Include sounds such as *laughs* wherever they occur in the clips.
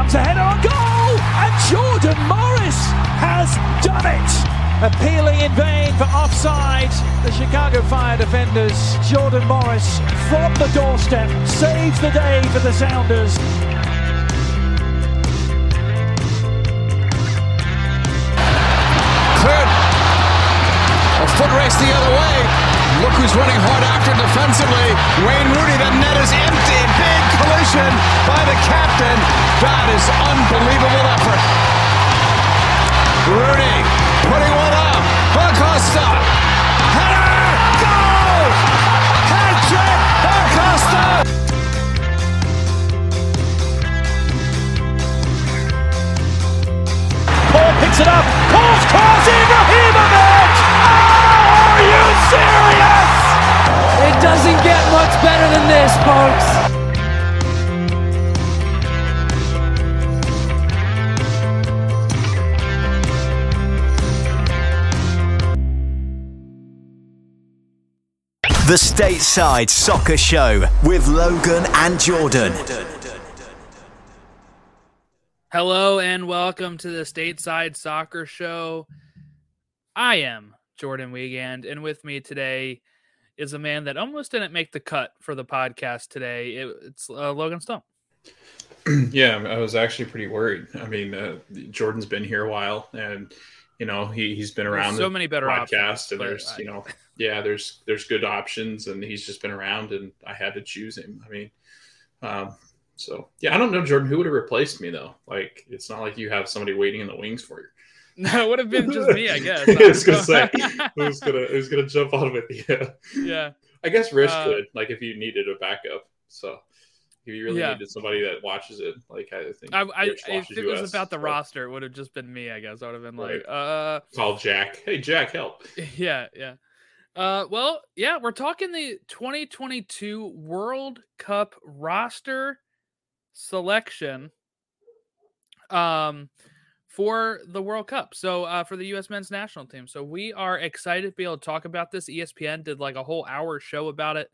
comes a header on goal, and Jordan Morris has done it. Appealing in vain for offside, the Chicago Fire defenders, Jordan Morris from the doorstep saves the day for the Sounders. Cleared. A foot race the other way. Look who's running hard after defensively. Wayne Rooney. The net is empty. Big collision by the captain. That is unbelievable effort. Rooney putting one up. Acosta. Header. Goal. Hat trick. Acosta. Picks it up. Paul's cross. Ibrahimovic! Oh, are you serious? It doesn't get much better than this, folks. The Stateside Soccer Show with Logan and Jordan. Hello and welcome to the Stateside Soccer Show. I am Jordan Wiegand, and with me today is a man that almost didn't make the cut for the podcast today. It, it's uh, Logan Stone. *clears throat* yeah, I was actually pretty worried. I mean, uh, Jordan's been here a while, and you know he he's been around so many better podcasts, and there's you know *laughs* yeah, there's there's good options, and he's just been around, and I had to choose him. I mean, um, so yeah, I don't know Jordan who would have replaced me though. Like it's not like you have somebody waiting in the wings for you. *laughs* No, it would have been just me, I guess. *laughs* I was gonna say *laughs* who's gonna who's gonna jump on with you. yeah. I guess Rich Uh, could, like if you needed a backup. So if you really Yeah. needed somebody that watches it, like I think I, I, if it was about the so roster, it would have just been me, I guess. I would have been like, Right. uh, Call Jack. Hey Jack, help. yeah, yeah. Uh, well, yeah, we're talking the 2022 World Cup roster selection um for the World Cup. So uh for the US men's national team. So we are excited to be able to talk about this. ESPN did like a whole hour show about it.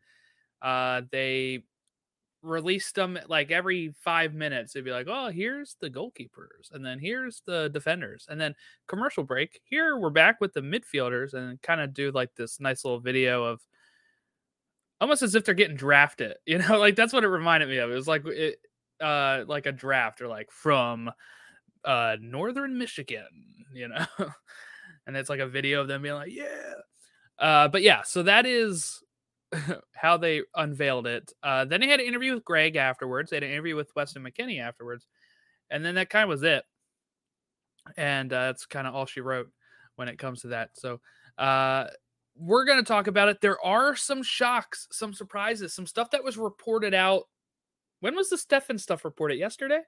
Uh they released them like every 5 minutes. They'd be like, "Oh, here's the goalkeepers and then here's the defenders." And then commercial break. Here we're back with the midfielders and kind of do like this nice little video of almost as if they're getting drafted. *laughs* You know, like that's what it reminded me of. It was like it uh like a draft or like from uh northern Michigan, you know. *laughs* and it's like a video of them being like, "Yeah." Uh but yeah, so that is *laughs* how they unveiled it. Uh then they had an interview with Greg afterwards. They had an interview with Weston McKennie afterwards. And then that kind of was it. And uh, that's kind of all she wrote when it comes to that. So uh we're going to talk about it. There are some shocks, some surprises, some stuff that was reported out. When was the Steffen stuff reported? Yesterday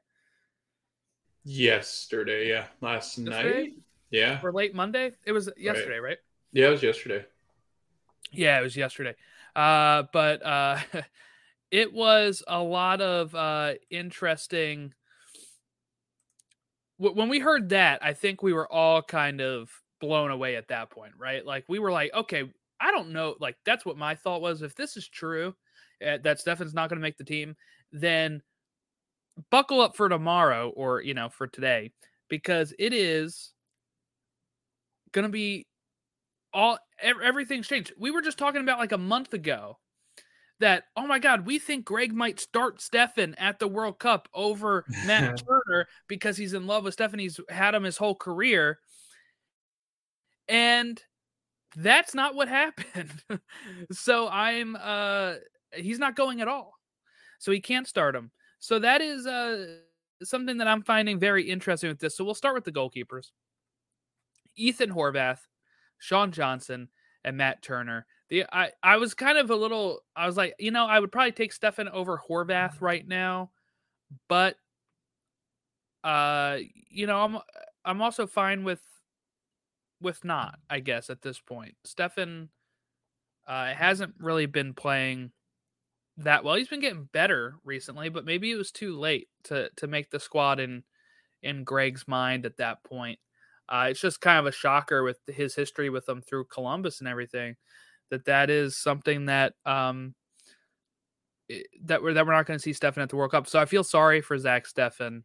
Yesterday, yeah. Last Yesterday? night. Yeah. or late Monday? It was yesterday, right? Yeah, it was yesterday. Yeah, it was yesterday. Uh, but uh, *laughs* it was a lot of uh, interesting. When we heard that, I think we were all kind of blown away at that point, right? Like we were like, okay, I don't know. Like that's what my thought was. If this is true, uh, that Steffen's not going to make the team, then buckle up for tomorrow or you know for today because it is going to be all everything's changed. We were just talking about like a month ago that oh my god, we think Greg might start Steffen at the World Cup over Matt *laughs* Turner because he's in love with Steffen. He's had him his whole career. And that's not what *laughs* happened. so I'm uh he's not going at all. So he can't start him. So that is uh something that I'm finding very interesting with this. So we'll start with the goalkeepers. Ethan Horvath, Sean Johnson, and Matt Turner. The I I was kind of a little I was like, you know, I would probably take Steffen over Horvath right now, but uh you know, I'm I'm also fine with with not, I guess at this point. Steffen uh hasn't really been playing that well. He's been getting better recently, but maybe it was too late to to make the squad in in Greg's mind at that point. Uh, it's just kind of a shocker with his history with them through Columbus and everything that that is something that um that we're that we're not going to see Steffen at the World Cup. So I feel sorry for Zach Steffen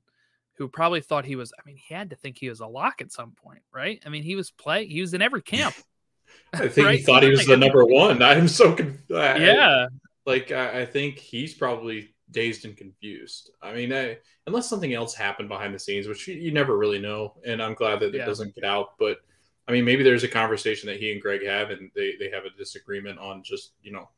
who probably thought he was. I mean, he had to think he was a lock at some point, right? I mean, he was play. He was in every camp. *laughs* I *laughs* think right? he thought he was the number one. *laughs* I'm so confused. Yeah, like I, I, think he's probably dazed and confused. I mean, I, unless something else happened behind the scenes, which you, you never really know, and I'm glad that yeah. it doesn't get out. But I mean, maybe there's a conversation that he and Greg have, and they they have a disagreement on just you know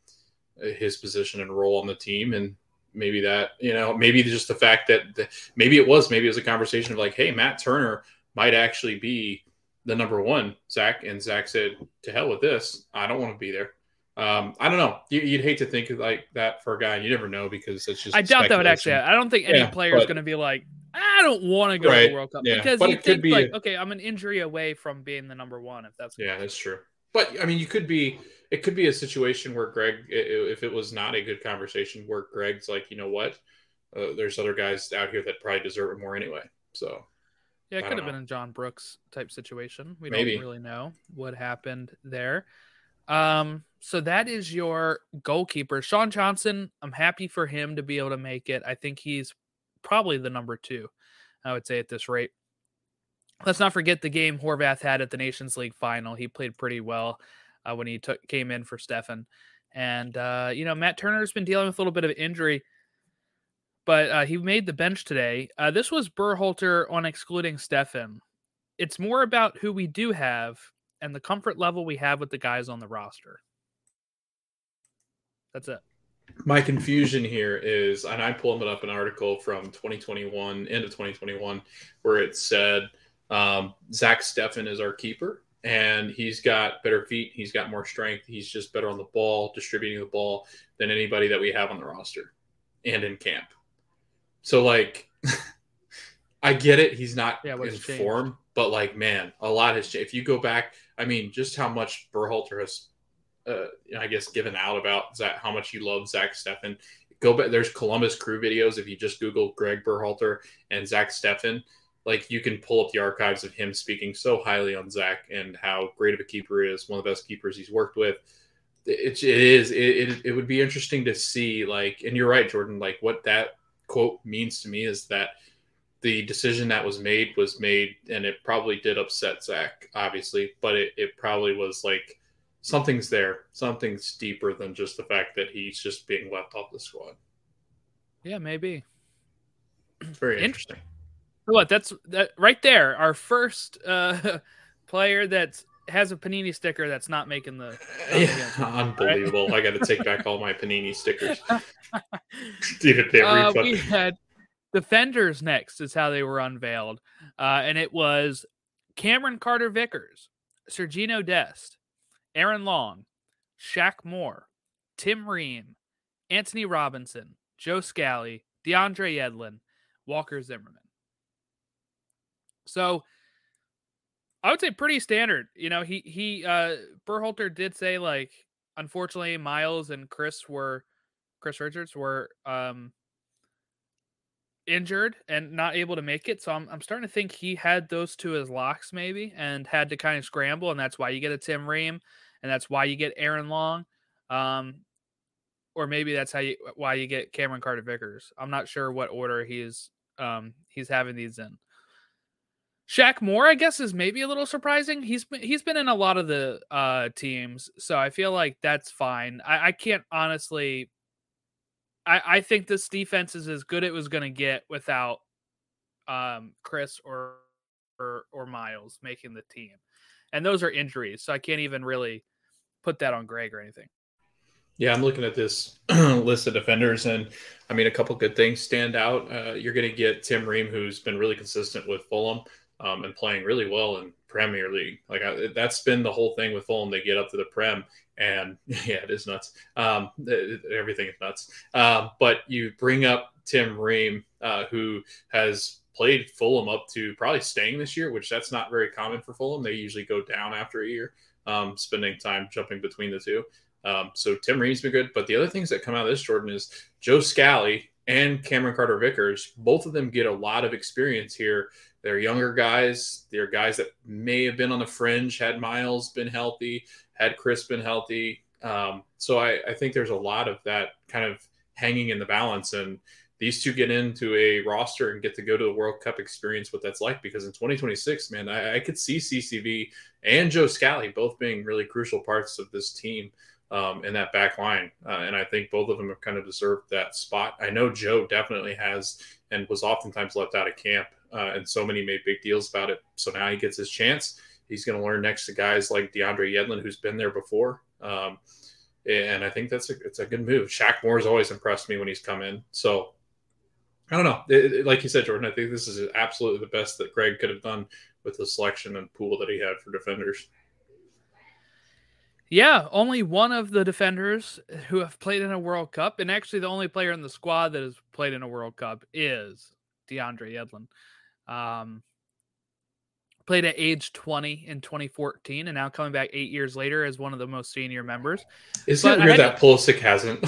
his position and role on the team, and maybe that you know maybe just the fact that the, maybe it was maybe it was a conversation of like, hey, Matt Turner might actually be the number one, Zach, and Zach said, to hell with this, I don't want to be there. Um, I don't know. You, would hate to think like that for a guy, you never know because it's just. I doubt that would actually. I don't think any yeah, player is going to be like, I don't want to go right, to the World Cup yeah, because you think be like, a, okay, I'm an injury away from being the number one. If that's yeah, that's true. But I mean, you could be. It could be a situation where Greg, if it was not a good conversation, where Greg's like, you know what, uh, there's other guys out here that probably deserve it more anyway. So yeah, it could have know. been a John Brooks type situation. We Maybe. don't really know what happened there. Um, so that is your goalkeeper, Sean Johnson. I'm happy for him to be able to make it. I think he's probably the number two, I would say at this rate. Let's not forget the game Horvath had at the Nations League final. He played pretty well uh, when he took came in for Steffen. And uh, you know, Matt Turner's been dealing with a little bit of injury, but uh, he made the bench today. Uh, this was Berhalter on excluding Steffen. It's more about who we do have and the comfort level we have with the guys on the roster. That's it. My confusion here is, and I pulled up an article from 2021, end of 2021, where it said um, Zach Steffen is our keeper, and he's got better feet, he's got more strength, he's just better on the ball, distributing the ball than anybody that we have on the roster and in camp. So, like, *laughs* I get it, he's not yeah, in changed? form, but like, man, a lot has changed. If you go back, I mean, just how much Berhalter has, uh, I guess, given out about Zach, how much he loves Zach Steffen. Go back. There's Columbus Crew videos. If you just Google Greg Berhalter and Zach Steffen, like you can pull up the archives of him speaking so highly on Zach and how great of a keeper he is, one of the best keepers he's worked with. It, it is. It, it, it would be interesting to see, like, and you're right, Jordan. Like, what that quote means to me is that the decision that was made was made, and it probably did upset Zach, obviously, but it, it probably was like something's there, something's deeper than just the fact that he's just being left off the squad. Yeah, maybe. It's very interesting. What that's that right there. Our first uh, *laughs* player that has a panini sticker that's not making the *laughs* yeah, unbelievable. Right? I got to take back all my panini stickers. *laughs* Dude, uh, we had Defenders next is how they were unveiled. Uh, and it was Cameron Carter Vickers, Sergino Dest, Aaron Long, Shaq Moore, Tim Ream, Antonee Robinson, Joe Scally, DeAndre Yedlin, Walker Zimmerman. So I would say pretty standard. You know, he he uh Berhalter did say like unfortunately Miles and Chris were Chris Richards were um injured and not able to make it. So I'm, I'm starting to think he had those two as locks maybe and had to kind of scramble. And that's why you get a Tim Ream and that's why you get Aaron Long. Um, or maybe that's how you, why you get Cameron Carter Vickers. I'm not sure what order he's, um, he's having these in. Shaq Moore, I guess, is maybe a little surprising. He's been, he's been in a lot of the uh, teams, so I feel like that's fine. I, I can't honestly I, I think this defense is as good it was going to get without um, Chris or, or or Miles making the team, and those are injuries, so I can't even really put that on Greg or anything. Yeah, I'm looking at this *clears throat* list of defenders, and I mean, a couple good things stand out. Uh, you're going to get Tim Ream, who's been really consistent with Fulham um, and playing really well in Premier League. Like I, that's been the whole thing with Fulham. They get up to the Prem, and *laughs* yeah, it is nuts. Um, everything is nuts. Um, but you bring up Tim Ream, uh, who has played Fulham up to probably staying this year, which that's not very common for Fulham. They usually go down after a year, um, spending time jumping between the two. Um, so Tim Ream's been good. But the other things that come out of this, Jordan, is Joe Scally and Cameron Carter Vickers. Both of them get a lot of experience here. They're younger guys. They're guys that may have been on the fringe had Miles been healthy had Chris been healthy. Um, so I, I, think there's a lot of that kind of hanging in the balance. And these two get into a roster and get to go to the World Cup experience what that's like because in 2026, man, I, I could see CCV and Joe Scally both being really crucial parts of this team um, in that back line. Uh, and I think both of them have kind of deserved that spot. I know Joe definitely has and was oftentimes left out of camp, uh, and so many made big deals about it. So now he gets his chance. He's going to learn next to guys like DeAndre Yedlin, who's been there before. Um, and I think that's a, it's a good move. Shaq Moore's always impressed me when he's come in. So I don't know. It, it, like you said, Jordan, I think this is absolutely the best that Greg could have done with the selection and pool that he had for defenders. Yeah, only one of the defenders who have played in a World Cup, and actually the only player in the squad that has played in a World Cup is DeAndre Yedlin. Um, played at age 20 in 2014 and now coming back eight years later as one of the most senior members. Isn't it weird that to, Pulisic hasn't?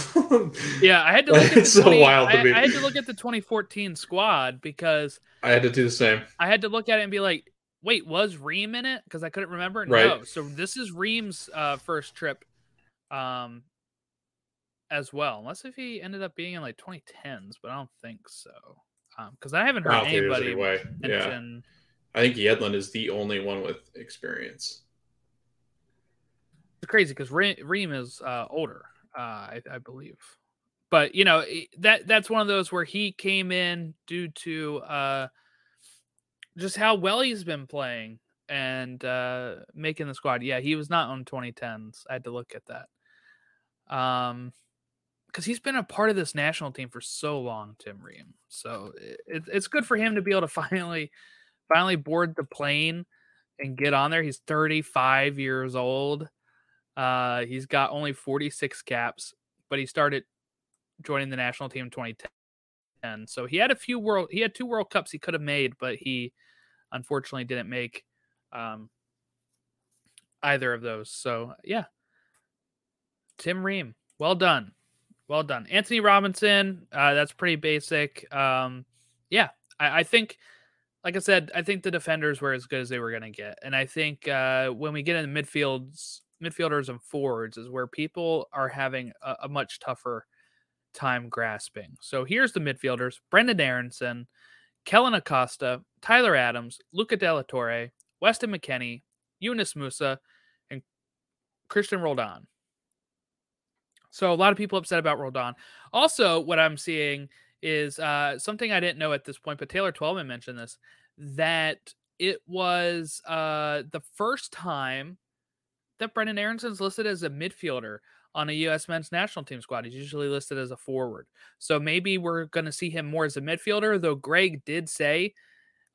*laughs* yeah, I had to look at it's 20, so wild to me. I had to look at the 2014 squad because I had to do the same. I had to look at it and be like, wait, was Ream in it? Because I couldn't remember. Right. No. So this is Ream's uh, first trip um, as well. Unless if he ended up being in like 2010s, but I don't think so. Because um, I haven't heard I anybody mention yeah I think Yedlin is the only one with experience. It's crazy because Ream is uh, older, uh, I, I, believe. But you know that that's one of those where he came in due to uh, just how well he's been playing and uh, making the squad. Yeah, he was not on 2010s. I had to look at that. Um, because he's been a part of this national team for so long, Tim Ream. So it, it's good for him to be able to finally finally board the plane and get on there. He's 35 years old. Uh, he's got only 46 caps, but he started joining the national team in 2010. So he had a few world, he had two World Cups he could have made, but he unfortunately didn't make um, either of those. So yeah, Tim Ream, well done, well done. Antonee Robinson, uh, that's pretty basic. Um, yeah, I, I think like I said, I think the defenders were as good as they were going to get, and I think uh, when we get into midfields, midfielders and forwards is where people are having a, a, much tougher time grasping. So here's the midfielders: Brenden Aaronson, Kellyn Acosta, Tyler Adams, Luca De La Torre, Weston McKennie, Yunus Musah, and Cristian Roldan. So a lot of people upset about Roldan. Also, what I'm seeing is uh, something I didn't know at this point, but Taylor Twellman mentioned this that it was uh, the first time that Brenden Aaronson's listed as a midfielder on a U.S. men's national team squad. He's usually listed as a forward. So maybe we're going to see him more as a midfielder, though Greg did say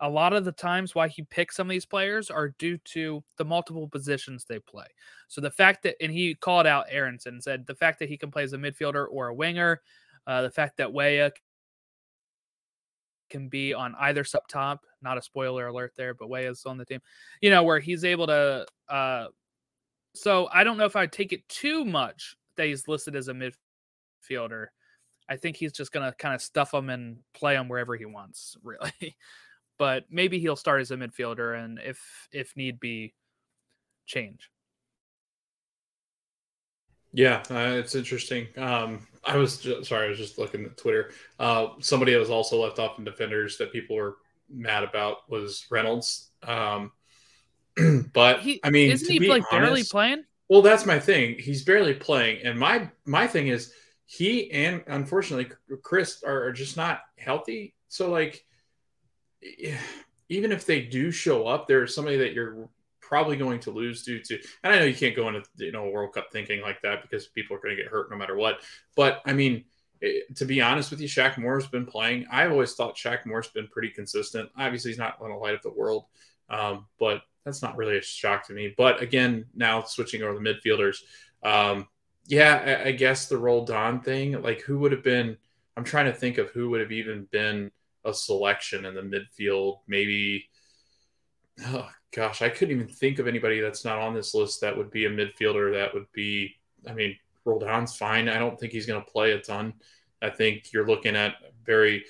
a lot of the times why he picks some of these players are due to the multiple positions they play. So the fact that, and he called out Aaronson, said the fact that he can play as a midfielder or a winger, uh, the fact that Weah can be on either sub top. Not a spoiler alert there, but Weah is on the team. You know where he's able to. uh So I don't know if I'd take it too much that he's listed as a midfielder. I think he's just gonna kind of stuff him and play him wherever he wants, *laughs* really. But maybe he'll start as a midfielder, and if if need be, change. Yeah, uh, it's interesting. Um, I was just, sorry, I was just looking at Twitter. Uh, somebody that was also left off in defenders that people were mad about was Reynolds. Um, *clears throat* but he, I mean, isn't he like honest, barely playing? Well, that's my thing. He's barely playing, and my my thing is he and unfortunately Chris are, are just not healthy. So like, even if they do show up, there's somebody that you're probably going to lose due to. And I know you can't go into you know World Cup thinking like that because people are going to get hurt no matter what. But I mean, it, eh, to be honest with you, Shaq Moore's been playing. I've always thought Shaq Moore's been pretty consistent. Obviously, he's not on the light of the world, um, but that's not really a shock to me. But again, now switching over the midfielders, um, yeah, I, I guess the Roldan thing. Like, who would have been? I'm trying to think of who would have even been a selection in the midfield. Maybe oh gosh, I couldn't even think of anybody that's not on this list that would be a midfielder that would be. I mean, Roldan's fine. I don't think he's going to play a ton. I think you're looking at very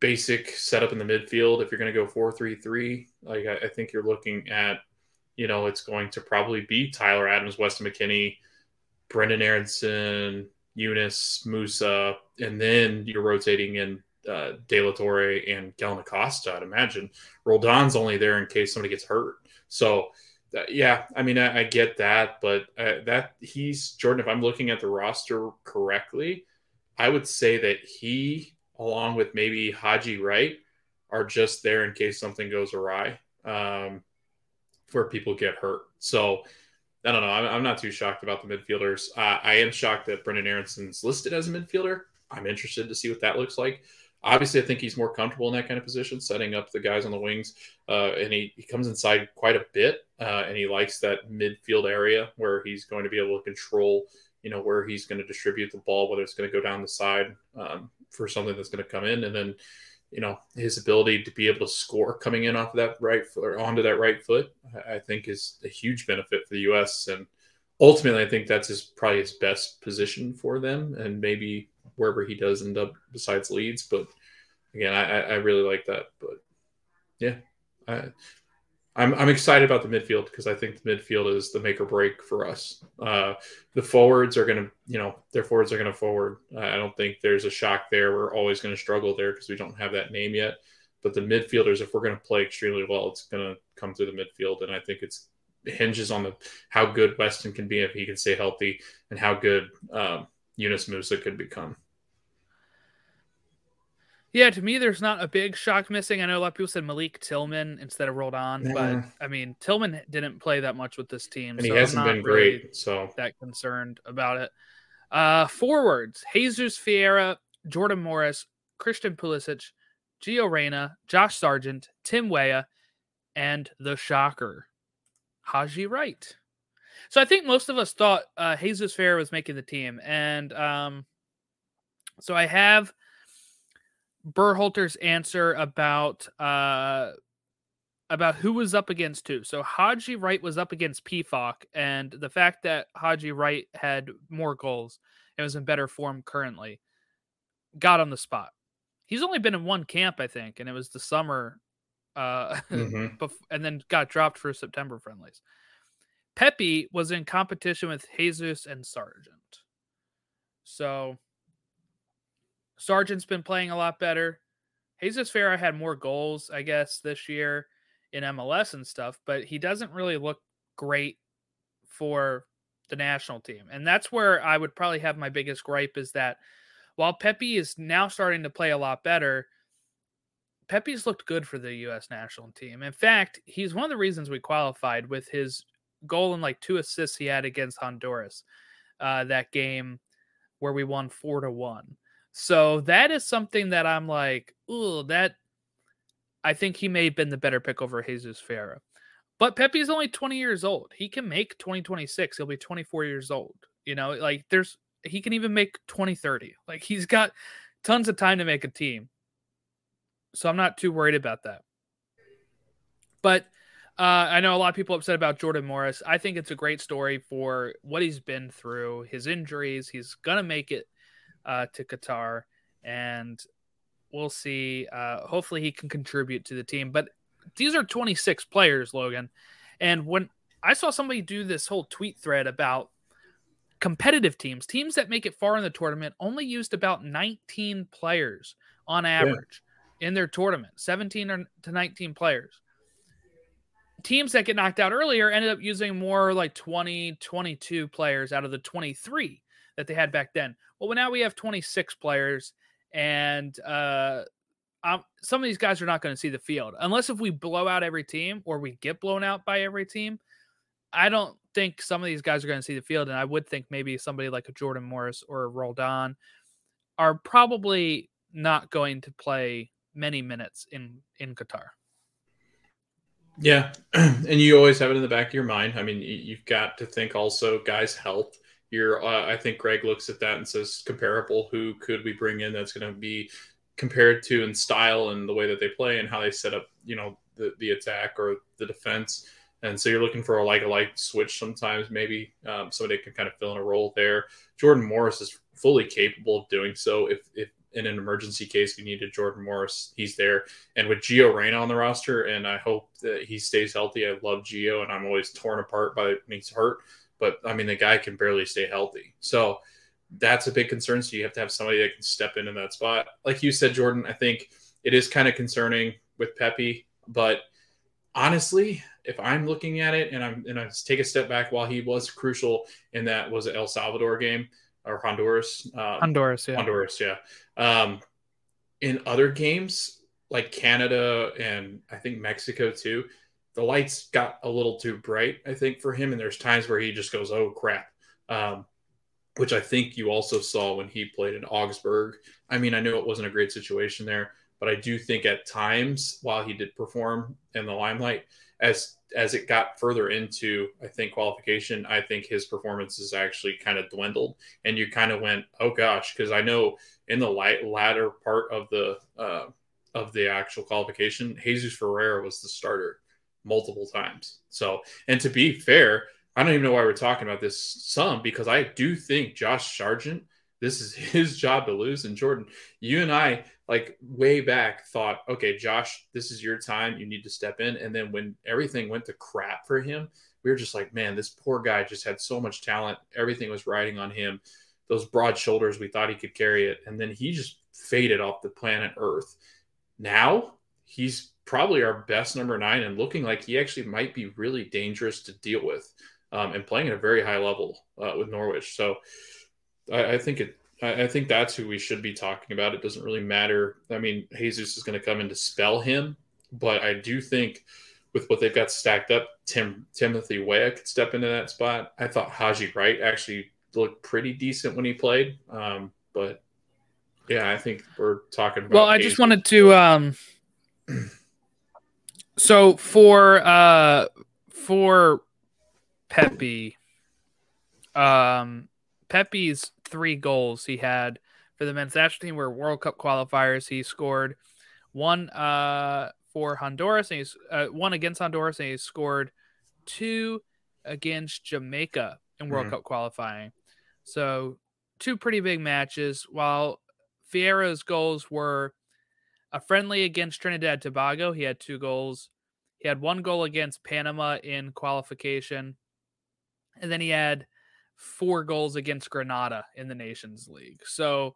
basic setup in the midfield. If you're going to go four three three, like I, I, think you're looking at, you know, it's going to probably be Tyler Adams, Weston McKennie, Brenden Aaronson, Yunus, Musah, and then you're rotating in uh, De La Torre and Kellyn Acosta. I'd imagine Roldan's only there in case somebody gets hurt. So uh, yeah, I mean, I, I get that, but uh, that he's Jordan. If I'm looking at the roster correctly, I would say that he, along with maybe Haji Wright, are just there in case something goes awry, um, where people get hurt. So I don't know. I'm, I'm not too shocked about the midfielders. Uh, I am shocked that Brenden Aaronson's listed as a midfielder. I'm interested to see what that looks like. Obviously, I think he's more comfortable in that kind of position, setting up the guys on the wings. Uh, and he, he comes inside quite a bit, uh, and he likes that midfield area where he's going to be able to control, you know, where he's going to distribute the ball, whether it's going to go down the side um, for something that's going to come in, and then, you know, his ability to be able to score coming in off of that right foot or onto that right foot, I think is a huge benefit for the U.S. and ultimately, I think that's his probably his best position for them, and maybe wherever he does end up besides Leeds. But again, I, I really like that. But yeah, I, I'm I'm excited about the midfield because I think the midfield is the make or break for us. Uh, the forwards are going to, you know, their forwards are going to forward. I don't think there's a shock there. We're always going to struggle there because we don't have that name yet. But the midfielders, if we're going to play extremely well, it's going to come through the midfield, and I think it's it hinges on the how good Weston can be if he can stay healthy, and how good um, Yunus Musah could become. Yeah, to me, there's not a big shock missing. I know a lot of people said Malik Tillman instead of Roldan, yeah. but I mean, Tillman didn't play that much with this team, and so he hasn't been really great. So that concerned about it. Uh, forwards: Jesus Ferreira, Jordan Morris, Christian Pulisic, Gio Reyna, Josh Sargent, Tim Weah, and the shocker, Haji Wright. So I think most of us thought uh, Jesus Ferreira was making the team, and um, so I have Berhalter's answer about uh about who was up against who. So Haji Wright was up against Pefok, and the fact that Haji Wright had more goals and was in better form currently got on the spot. He's only been in one camp, I think, and it was the summer, uh, *laughs* mm-hmm. and then got dropped for September friendlies. Pepi was in competition with Jesus and Sargent. So Sargent's been playing a lot better. Jesus Ferreira had more goals, I guess, this year in MLS and stuff, but he doesn't really look great for the national team. And that's where I would probably have my biggest gripe is that while Pepi is now starting to play a lot better, Pepi's looked good for the U.S. national team. In fact, he's one of the reasons we qualified with his goal and like two assists he had against Honduras uh, that game where we won four to one. So that is something that I'm like, oh, that I think he may have been the better pick over Jesus Ferreira. But Pepi is only 20 years old. He can make 2026. He'll be 24 years old. You know, like there's he can even make 2030. Like he's got tons of time to make a team. So I'm not too worried about that. But uh, I know a lot of people upset about Jordan Morris. I think it's a great story for what he's been through, his injuries. He's gonna make it uh, to Qatar, and we'll see. Uh, hopefully, he can contribute to the team. But these are 26 players, Logan. And when I saw somebody do this whole tweet thread about competitive teams, teams that make it far in the tournament, only used about 19 players on average yeah. in their tournament, 17 to 19 players. Teams that get knocked out earlier ended up using more like 20, 22 players out of the 23 that they had back then. Well, now we have 26 players, and uh, um, some of these guys are not going to see the field unless if we blow out every team or we get blown out by every team. I don't think some of these guys are going to see the field, and I would think maybe somebody like a Jordan Morris or a Roldan are probably not going to play many minutes in in Qatar. Yeah, *clears throat* and you always have it in the back of your mind. I mean, you've got to think also guys' health you're uh, i think greg looks at that and says comparable. Who could we bring in that's going to be compared to in style and the way that they play and how they set up you know the, the attack or the defense? And so you're looking for a like a like switch sometimes maybe um, somebody can kind of fill in a role there. Jordan morris is fully capable of doing so. If, if in an emergency case we needed jordan morris he's there. And with gio reyna on the roster and i hope that he stays healthy i love gio and i'm always torn apart by when he's hurt but I mean, the guy can barely stay healthy. So that's a big concern. So you have to have somebody that can step in in that spot. Like you said, Jordan, I think it is kind of concerning with Pepi, but honestly, if I'm looking at it and I'm and I take a step back while he was crucial in that was El Salvador game or Honduras, um, Honduras, yeah, Honduras, yeah. Um, in other games like Canada and I think Mexico too, the lights got a little too bright. I think for him, and there's times where he just goes, "Oh crap," um, which I think you also saw when he played in Augsburg. I mean, I know it wasn't a great situation there, but I do think at times while he did perform in the limelight, as as it got further into I think qualification, I think his performances actually kind of dwindled, and you kind of went, oh gosh, because I know in the light latter part of the uh, of the actual qualification, Jesus Ferreira was the starter multiple times. So, and to be fair, I don't even know why we're talking about this some because I do think Josh Sargent, this is *laughs* his job to lose. And Jordan, you and I, like way back, thought, okay, Josh, this is your time. You need to step in. And then when everything went to crap for him, we were just like, man, this poor guy just had so much talent. Everything was riding on him. Those broad shoulders, we thought he could carry it. And then he just faded off the planet Earth. Now he's probably our best number nine and looking like he actually might be really dangerous to deal with um, and playing at a very high level uh, with Norwich. So I, I think it. I, I, think that's who we should be talking about. It doesn't really matter. I mean, Jesus is going to come in to spell him, but I do think with what they've got stacked up, Tim Timothy Weah could step into that spot. I thought Haji Wright actually looked pretty decent when he played, um, but yeah, I think we're talking about. Well, I just wanted to. Um, *clears throat* so for uh, for Pepi. Um, Pepi's three goals he had for the men's national team were World Cup qualifiers. He scored one uh, for Honduras, and he's uh, one against Honduras, and he scored two against Jamaica in World mm-hmm. Cup qualifying. So two pretty big matches. While Ferreira's goals were a friendly against Trinidad Tobago, he had two goals. He had one goal against Panama in qualification and then he had four goals against Grenada in the Nations League. So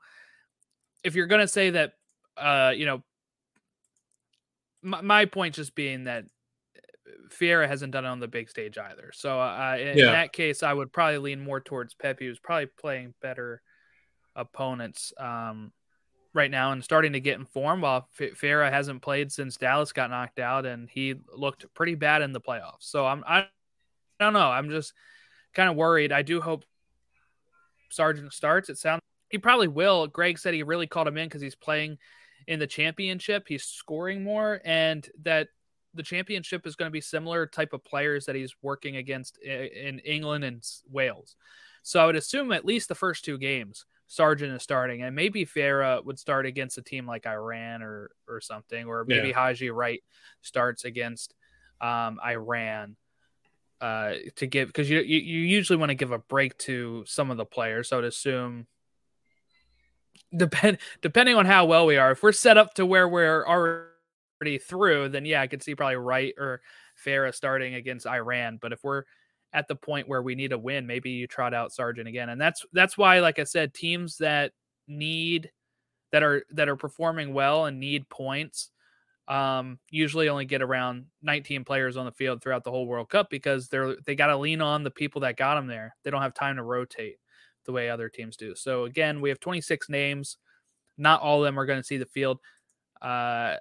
if you're going to say that, uh, you know, my, my, point just being that Ferreira hasn't done it on the big stage either. So uh, in, yeah. in, that case, I would probably lean more towards Pepi, who's probably playing better opponents um, right now and starting to get in form. While F- Ferreira hasn't played since Dallas got knocked out, and he looked pretty bad in the playoffs. So I'm I, I don't know. I'm just kind of worried. I do hope Sargent starts. It sounds he probably will. Greg said he really called him in because he's playing in the championship. He's scoring more, and that the championship is going to be similar type of players that he's working against in England and Wales. So I would assume at least the first two games, Sargent is starting, and maybe Ferreira would start against a team like Iran or or something, or maybe yeah. Haji Wright starts against um, Iran uh, to give because you, you, you usually want to give a break to some of the players. So I'd assume depend depending on how well we are, if we're set up to where we're already through, then yeah, I could see probably Wright or Ferreira starting against Iran. But if we're at the point where we need a win, maybe you trot out Sargent again, and that's that's why, like I said, teams that need that are that are performing well and need points um, usually only get around 19 players on the field throughout the whole World Cup because they're they got to lean on the people that got them there. They don't have time to rotate the way other teams do. So again, we have 26 names. Not all of them are going to see the field. Uh,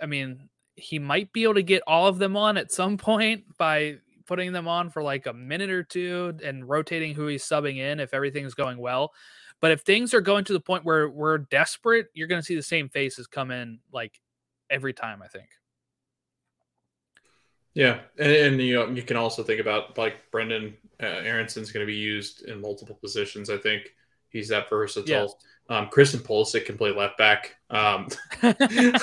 I mean, he might be able to get all of them on at some *laughs* point by putting them on for like a minute or two and rotating who he's subbing in if everything's going well. But if things are going to the point where we're desperate, you're going to see the same faces come in like every time. I think. Yeah, and, and you know you can also think about like Brenden uh, Aaronson's going to be used in multiple positions. I think he's that versatile. Yes. Um, Christian Pulisic can play left back. Um, *laughs* *laughs* I mean,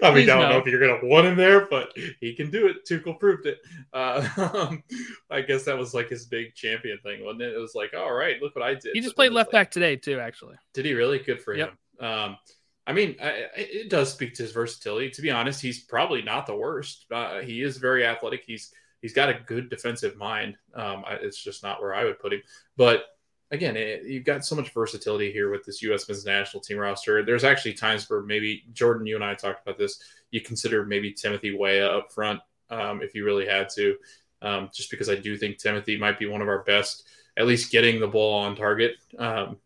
I don't know if you're going to want him there, but he can do it. Tuchel proved it. Uh, *laughs* I guess that was like his big champion thing, wasn't it? It was like, all right, look what I did. He just played left like, back today too, actually. Did he really? Good for yep. him. Um, I mean, it does speak to his versatility. To be honest, he's probably not the worst. Uh, he is very athletic. He's he's got a good defensive mind. Um, it's just not where I would put him. But again, it, you've got so much versatility here with this U.S. men's national team roster. There's actually times where maybe Jordan, you and I talked about this. You consider maybe Timothy Weah up front um, if you really had to, um, just because I do think Timothy might be one of our best, at least getting the ball on target. Um,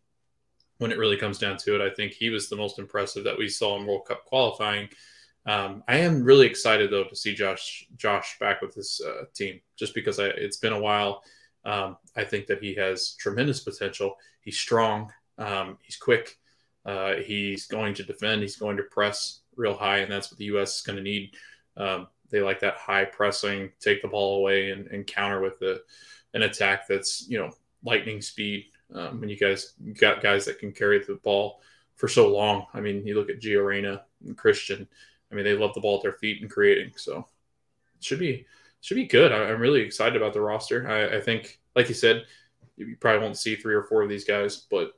when it really comes down to it, I think he was the most impressive that we saw in World Cup qualifying. Um, I am really excited though to see Josh Josh back with this uh, team, just because I, it's been a while. Um, I think that he has tremendous potential. He's strong. Um, he's quick. Uh, he's going to defend. He's going to press real high, and that's what the U.S. is going to need. Um, they like that high pressing, take the ball away, and, and counter with the, an attack that's you know lightning speed. Um, you guys got guys that can carry the ball for so long. I mean, you look at Gio Reyna and Christian. I mean, they love the ball at their feet and creating. So it should be should be good. I, am really excited about the roster. I, I, think, like you said, you probably won't see three or four of these guys, but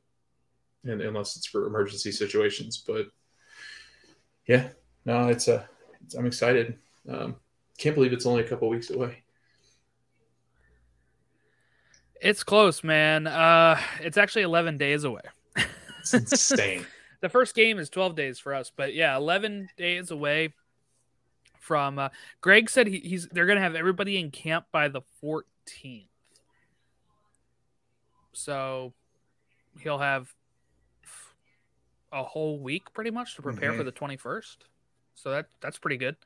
and, unless it's for emergency situations. But yeah, no, it's a. It's, I'm excited. Um, can't believe it's only a couple weeks away. It's close, man. Uh, it's actually 11 days away. It's insane. *laughs* the first game is 12 days for us, but yeah, 11 days away from uh, Greg said he, he's they're gonna have everybody in camp by the 14th. So he'll have a whole week pretty much to prepare mm-hmm. for the 21st. So that that's pretty good.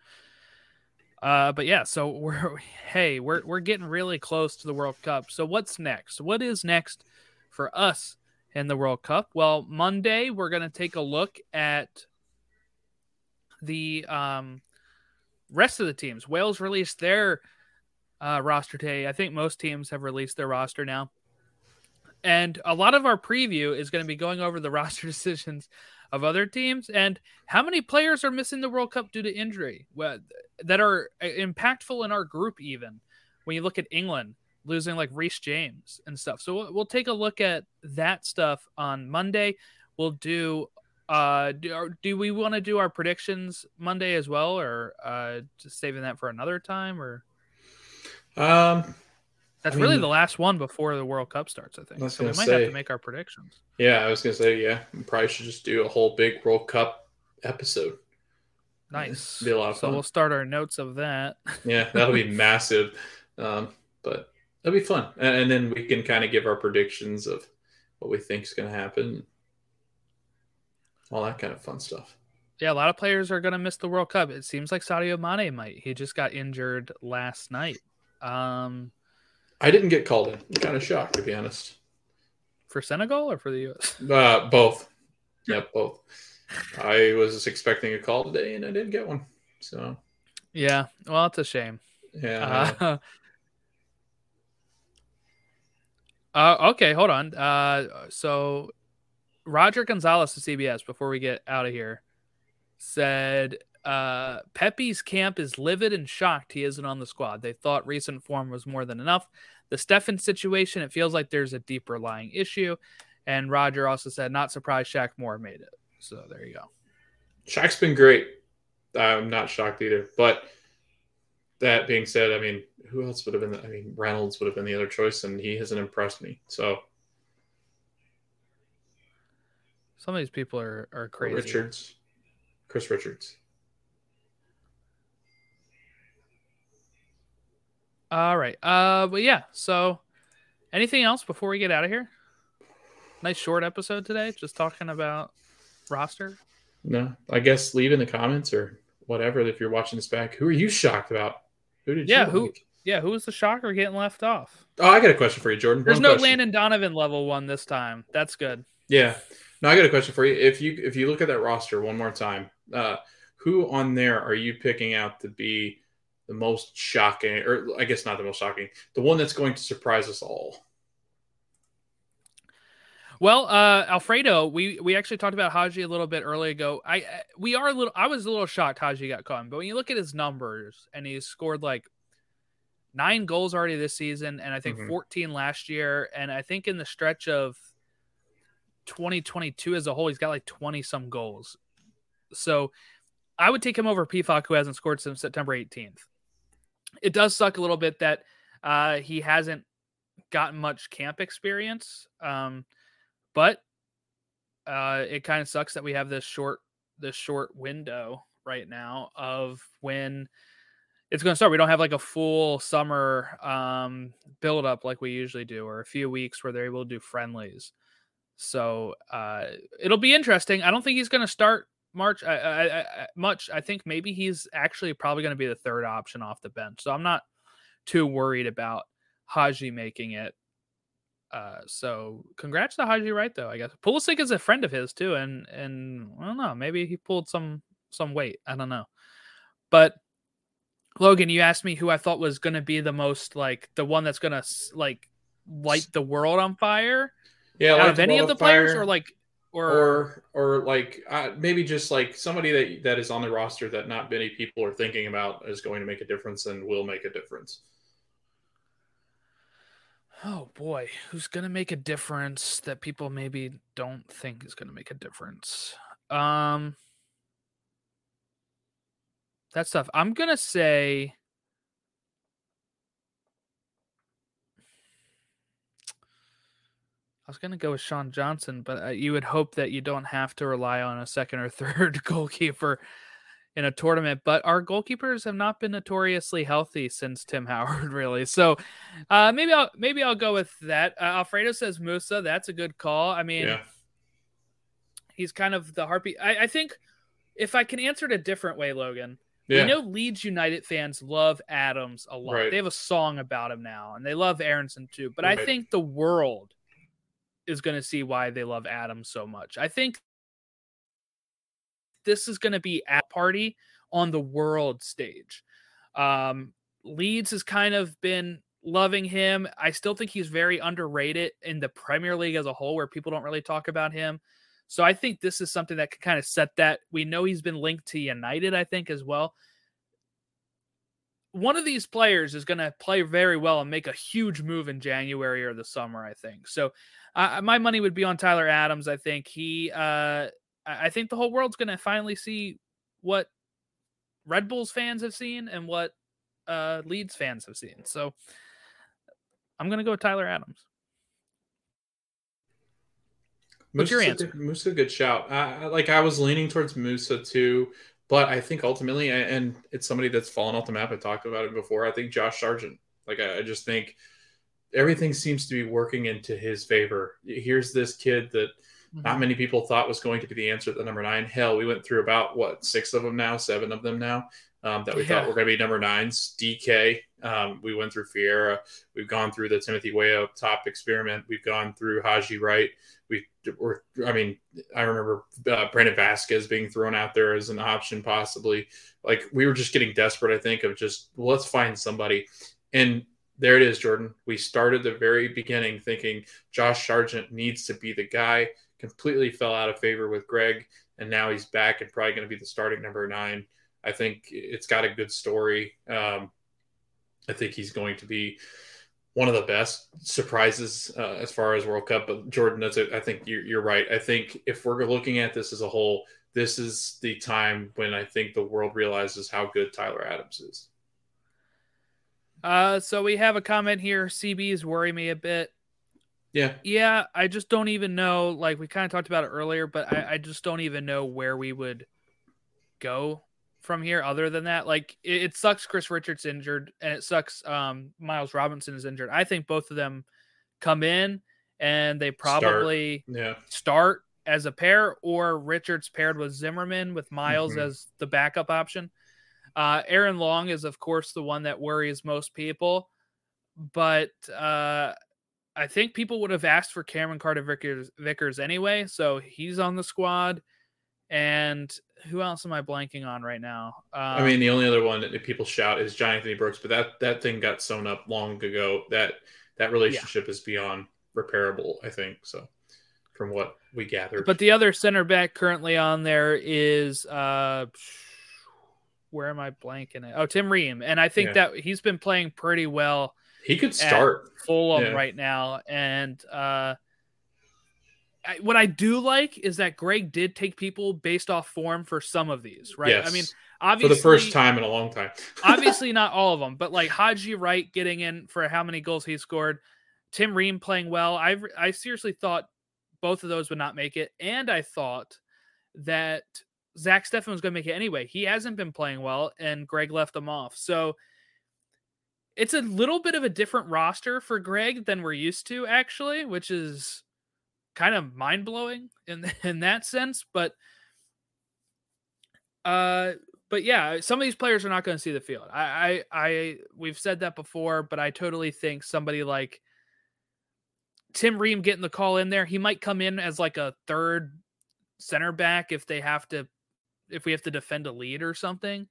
Uh, but yeah, so *laughs* we're hey, we're we're getting really close to the World Cup. So what's next? What is next for us in the World Cup? Well, Monday we're gonna take a look at the um rest of the teams. Wales released their uh, roster today. I think most teams have released their roster now. And a lot of our preview is going to be going over the *laughs* roster decisions of other teams and how many players are missing the World Cup due to injury that are uh, impactful in our group, even when you look at England losing like Reece James and stuff. So we'll take a look at that stuff on Monday. We'll do uh, do, do we want to do our predictions Monday as well, or uh, just saving that for another time, or? Um, that's I mean, really the last one before the World Cup starts, I think. I so we might say, have to make our predictions. Yeah, I was gonna say, yeah, we probably should just do a whole big World Cup episode. Nice. Be a lot of so fun. we'll start our notes of that. yeah, *laughs* that'll be massive. Um, but that'll be fun, and, and then we can kind of give our predictions of what we think is going to happen all that kind of fun stuff. Yeah, a lot of players are going to miss the World Cup. It seems like Sadio Mane might. He just got injured last night. Um, I didn't get called in. I'm kind of shocked, to be honest. For Senegal or for the U.S.? *laughs* Uh, both. Yeah, both. I was expecting a call today, and I didn't get one. So. Yeah, well, it's a shame. Yeah. Uh, *laughs* uh, okay, hold on. Uh, so Roger Gonzalez to CBS before we get out of here said uh, Pepi's camp is livid and shocked he isn't on the squad. They thought recent form was more than enough. The Steffen situation, it feels like there's a deeper lying issue. And Roger also said, not surprised Shaq Moore made it. So there you go. Shaq's been great. I'm not shocked either. But that being said, I mean, who else would have been? I mean, Reynolds would have been the other choice, and he hasn't impressed me. So Some of these people are are crazy. Richards, Chris Richards. All right. Uh, but yeah. So, anything else before we get out of here? Nice short episode today, just talking about roster. No, I guess leave in the comments or whatever if you're watching this back. Who are you shocked about? Who did yeah, who like? yeah, who was the shocker getting left off? Oh, I got a question for you, Jordan. There's one no question. Landon Donovan level one this time. That's good. Yeah. Now I got a question for you. If you if you look at that roster one more time, uh, who on there are you picking out to be the most shocking, or I guess not the most shocking, the one that's going to surprise us all? Well, uh, Alfredo, we we actually talked about Haji a little bit earlier ago. I we are a little. I was a little shocked Haji got caught, but when you look at his numbers and he's scored like nine goals already this season, and I think mm-hmm. 14 last year, and I think in the stretch of 2022 as a whole, he's got like 20 some goals. So I would take him over Pefok, who hasn't scored since September 18th. It does suck a little bit that uh, he hasn't gotten much camp experience. Um, but uh, it kind of sucks that we have this short this short window right now of when it's going to start. We don't have like a full summer um, build up like we usually do, or a few weeks where they're able to do friendlies. So uh, it'll be interesting. I don't think he's going to start March I, I, I, much. I think maybe he's actually probably going to be the third option off the bench. So I'm not too worried about Haji making it. Uh, so congrats to Haji Wright though. I guess Pulisic is a friend of his too, and and I don't know, maybe he pulled some some weight. I don't know, but Logan, you asked me who I thought was going to be the most like the one that's going to like light the world on fire. Yeah, out like of any of the players, or like or or or like uh, maybe just like somebody that that is on the roster that not many people are thinking about is going to make a difference and will make a difference. Oh boy, who's gonna make a difference that people maybe don't think is gonna make a difference? Um, that stuff. I'm gonna say. I was gonna go with Sean Johnson, but uh, you would hope that you don't have to rely on a second or *laughs* third goalkeeper in a tournament. But our goalkeepers have not been notoriously healthy since Tim *laughs* Howard, really. So uh, maybe I'll maybe I'll go with that. Uh, Alfredo says Musah. That's a good call. I mean, Yeah, he's kind of the heartbeat. I, I think if I can answer it a different way, Logan. yeah, We know Leeds United fans love Adams a lot. Right. They have a song about him now, and they love Aaronson too. But I think the world is going to see why they love Adams so much. I think this is going to be at party on the world stage. Um, Leeds has kind of been loving him. I still think he's very underrated in the Premier League as a whole, where people don't really talk about him. So I think this is something that could kind of set that. We know he's been linked to United, I think, as well. One of these players is going to play very well and make a huge move in January or the summer, I think. So uh, my money would be on Tyler Adams. I think he, uh, I I think the whole world's going to finally see what Red Bulls fans have seen and what uh, Leeds fans have seen. So I'm going to go with Tyler Adams. What's your Musah's a answer? good- Musah's a good shout. I, I- like I was leaning towards Musah too, but I think ultimately, and it's somebody that's fallen off the map. I talked about it before. I think Josh Sargent. Like I, I just think everything seems to be working into his favor. Here's this kid that Mm-hmm. not many people thought was going to be the answer at the number nine. Hell, we went through about what six of them now, seven of them now um, that we Yeah. thought were going to be number nines. Dike, um, we went through Ferreira. We've gone through the Timothy Weah up top experiment. We've gone through Haji Wright. We were, I mean, I remember uh, Brandon Vazquez being thrown out there as an option, possibly. Like we were just getting desperate. I think of just well, let's find somebody, and there it is, Jordan. We started the very beginning thinking Josh Sargent needs to be the guy completely fell out of favor with Greg, and now he's back and probably going to be the starting number nine. I think it's got a good story. Um, I think he's going to be one of the best surprises uh, as far as World Cup. But Jordan, that's it. I think you're, you're right. I think if we're looking at this as a whole, this is the time when I think the world realizes how good Tyler Adams is. Uh, so we have a comment here. CBs worry me a bit. Yeah, Yeah, I just don't even know. Like we kind of talked about it earlier, but I, I just don't even know where we would go from here. Other than that, like it, it sucks. Chris Richards injured, and it sucks. Um, Miles Robinson is injured. I think both of them come in and they probably yeah, start as a pair, or Richards paired with Zimmerman with Miles Mhm. as the backup option. Uh, Aaron Long is, of course, the one that worries most people, but uh, I think people would have asked for Cameron Carter Vickers, Vickers anyway, so he's on the squad. And who else am I blanking on right now? Um, I mean, the only other one that people shout is John Anthony Brooks, but that that thing got sewn up long ago. That that relationship is beyond repairable. I think so. From what we gathered, But the other center back currently on there is uh where am I blanking it? Oh, Tim Ream. And I think Yeah. that he's been playing pretty well he could start. Fulham Yeah. right now. And uh I, what I do like is that Greg did take people based off form for some of these, right? I Yes. mean, for obviously the first time in a long time. *laughs* obviously not all of them, but like Haji Wright getting in for how many goals he scored. Tim Ream playing well. I I seriously thought both of those would not make it, and I thought that Zach Steffen was going to make it anyway. He hasn't been playing well, and Greg left him off. So it's a little bit of a different roster for Greg than we're used to, actually, which is kind of mind blowing in *laughs* in that sense. But uh, but yeah, some of these players are not going to see the field. I, I, I, we've said that before, but I totally think somebody like Tim Ream getting the call in there, he might come in as like a third center back if they have to, if we have to defend a lead or something.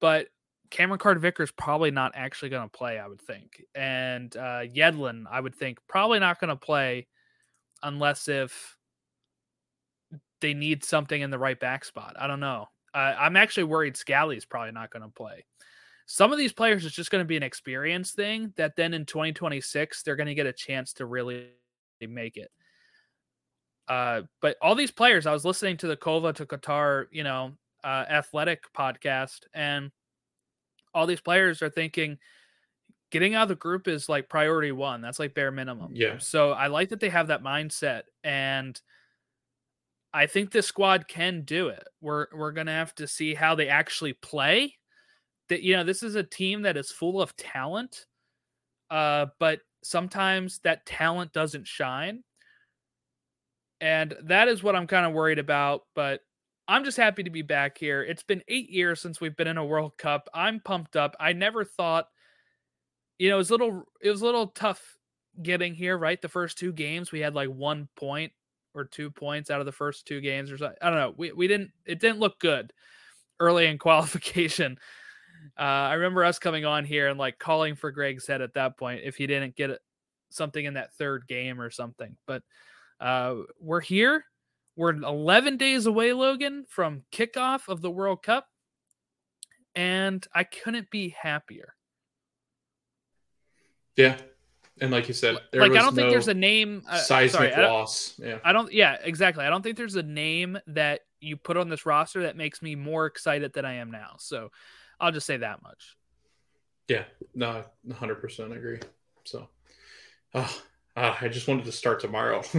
But Cameron Carter Vickers probably not actually going to play, I would think. And uh, Yedlin, I would think, probably not going to play unless if they need something in the right back spot. I don't know. Uh, I'm actually worried Scally's probably not going to play. Some of these players is just going to be an experience thing that then in 2026 they're going to get a chance to really make it. Uh, but all these players, I was listening to the Kova to Qatar, you know, uh, athletic podcast, and all these players are thinking getting out of the group is like priority one. That's like bare minimum. Yeah. So I like that they have that mindset, and I think this squad can do it. We're we're gonna have to see how they actually play. That you know, this is a team that is full of talent, uh, but sometimes that talent doesn't shine, and that is what I'm kind of worried about. But I'm just happy to be back here. It's been eight years since we've been in a World Cup. I'm pumped up. I never thought, you know, it was a little it was a little tough getting here. Right, the first two games we had like one point or two points out of the first two games or something. I don't know. We we didn't it didn't look good early in *laughs* qualification. Uh, I remember us coming on here and like calling for Greg's head at that point if he didn't get something in that third game or something. But uh, we're here. We're 11 days away, Logan, from kickoff of the World Cup, and I couldn't be happier. Yeah, and like you said, like I don't no think there's a name uh, seismic sorry, loss. I yeah, I don't. Yeah, exactly. I don't think there's a name that you put on this roster that makes me more excited than I am now. So I'll just say that much. Yeah, no, 100 percent agree. So, oh, uh, I just wanted to start tomorrow. *laughs*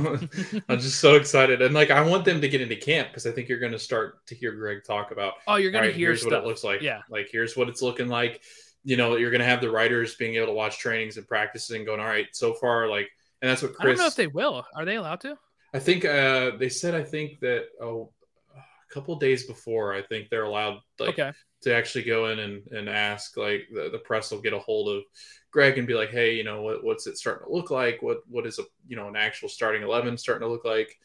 I'm just so excited, and like I want them to get into camp because I think you're going to start to hear Greg talk about. Oh, you're going right, to hear here's stuff. what it looks like. Yeah, like here's what it's looking like you know, you're going to have the writers being able to watch trainings and practices and going, all right, so far, like, and that's what Chris. I don't know if they will. Are they allowed to? I think uh, they said. I think that oh, a couple days before, I think they're allowed like okay. To actually go in and, and ask. Like the, the press will get a hold of Greg and be like, hey, you know, what, what's it starting to look like? What what is a you know an actual starting eleven starting to look like?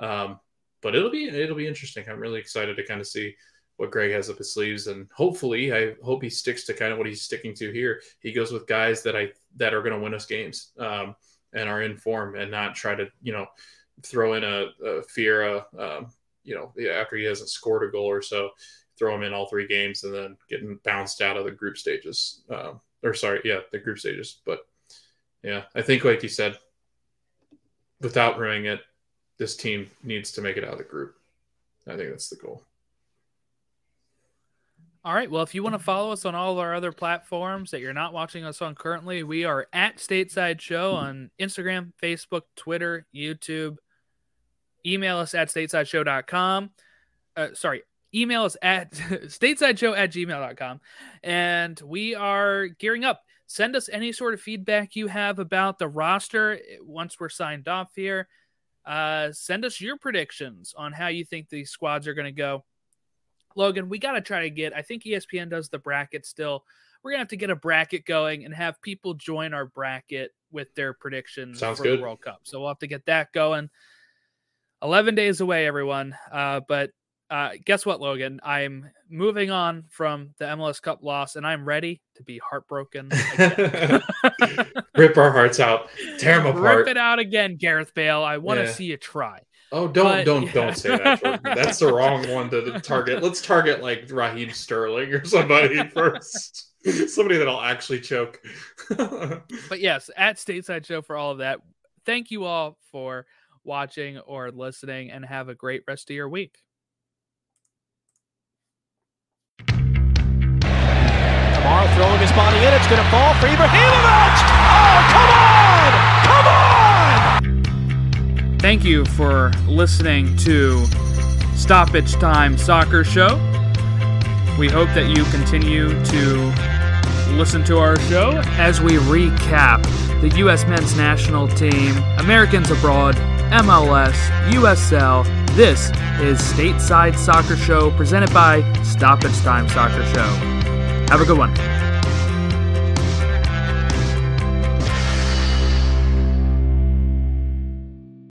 Um, but it'll be it'll be interesting. I'm really excited to kind of see what Greg has up his sleeves, and hopefully, I hope he sticks to kind of what he's sticking to here. He goes with guys that I that are going to win us games um, and are in form, and not try to you know throw in a, a Ferreira, um, you know, after he hasn't scored a goal or so, throw him in all three games, and then getting bounced out of the group stages. Um, or sorry, yeah, the group stages. But yeah, I think like you said, without ruining it, this team needs to make it out of the group. I think that's the goal. All right. Well, if you want to follow us on all of our other platforms that you're not watching us on currently, we are at Stateside Show on Instagram, Facebook, Twitter, YouTube. Email us at statesideshow.com. Uh, sorry, email us at *laughs* statesideshow at gmail.com. And we are gearing up. Send us any sort of feedback you have about the roster eh, once we're signed off here. Uh, send us your predictions on how you think these squads are going to go. Logan, we got to try to get, I think ESPN does the bracket still. We're going to have to get a bracket going and have people join our bracket with their predictions Sounds for good. the World Cup. So we'll have to get that going. 11 days away, everyone. Uh, but uh, guess what, Logan? I'm moving on from the MLS Cup loss and I'm ready to be heartbroken. *laughs* *laughs* Rip our hearts out, tear them apart. Rip it out again, Gareth Bale. I want to Yeah. see you try. Oh, don't But- don't don't say that. Jordan. *laughs* That's the wrong one to target. Let's target like Raheem Sterling or somebody first. Somebody that'll actually choke. But yes, at Stateside Show for all of that. Thank you all for watching or listening and have a great rest of your week. Throwing his body in. It's going to fall for Ibrahimovic. Oh, come on! Thank you for listening to Stoppage Time Soccer Show. We hope that you continue to listen to our show as we recap the U.S. men's national team, Americans abroad, MLS, USL. This is Stateside Soccer Show presented by Stoppage Time Soccer Show. Have a good one.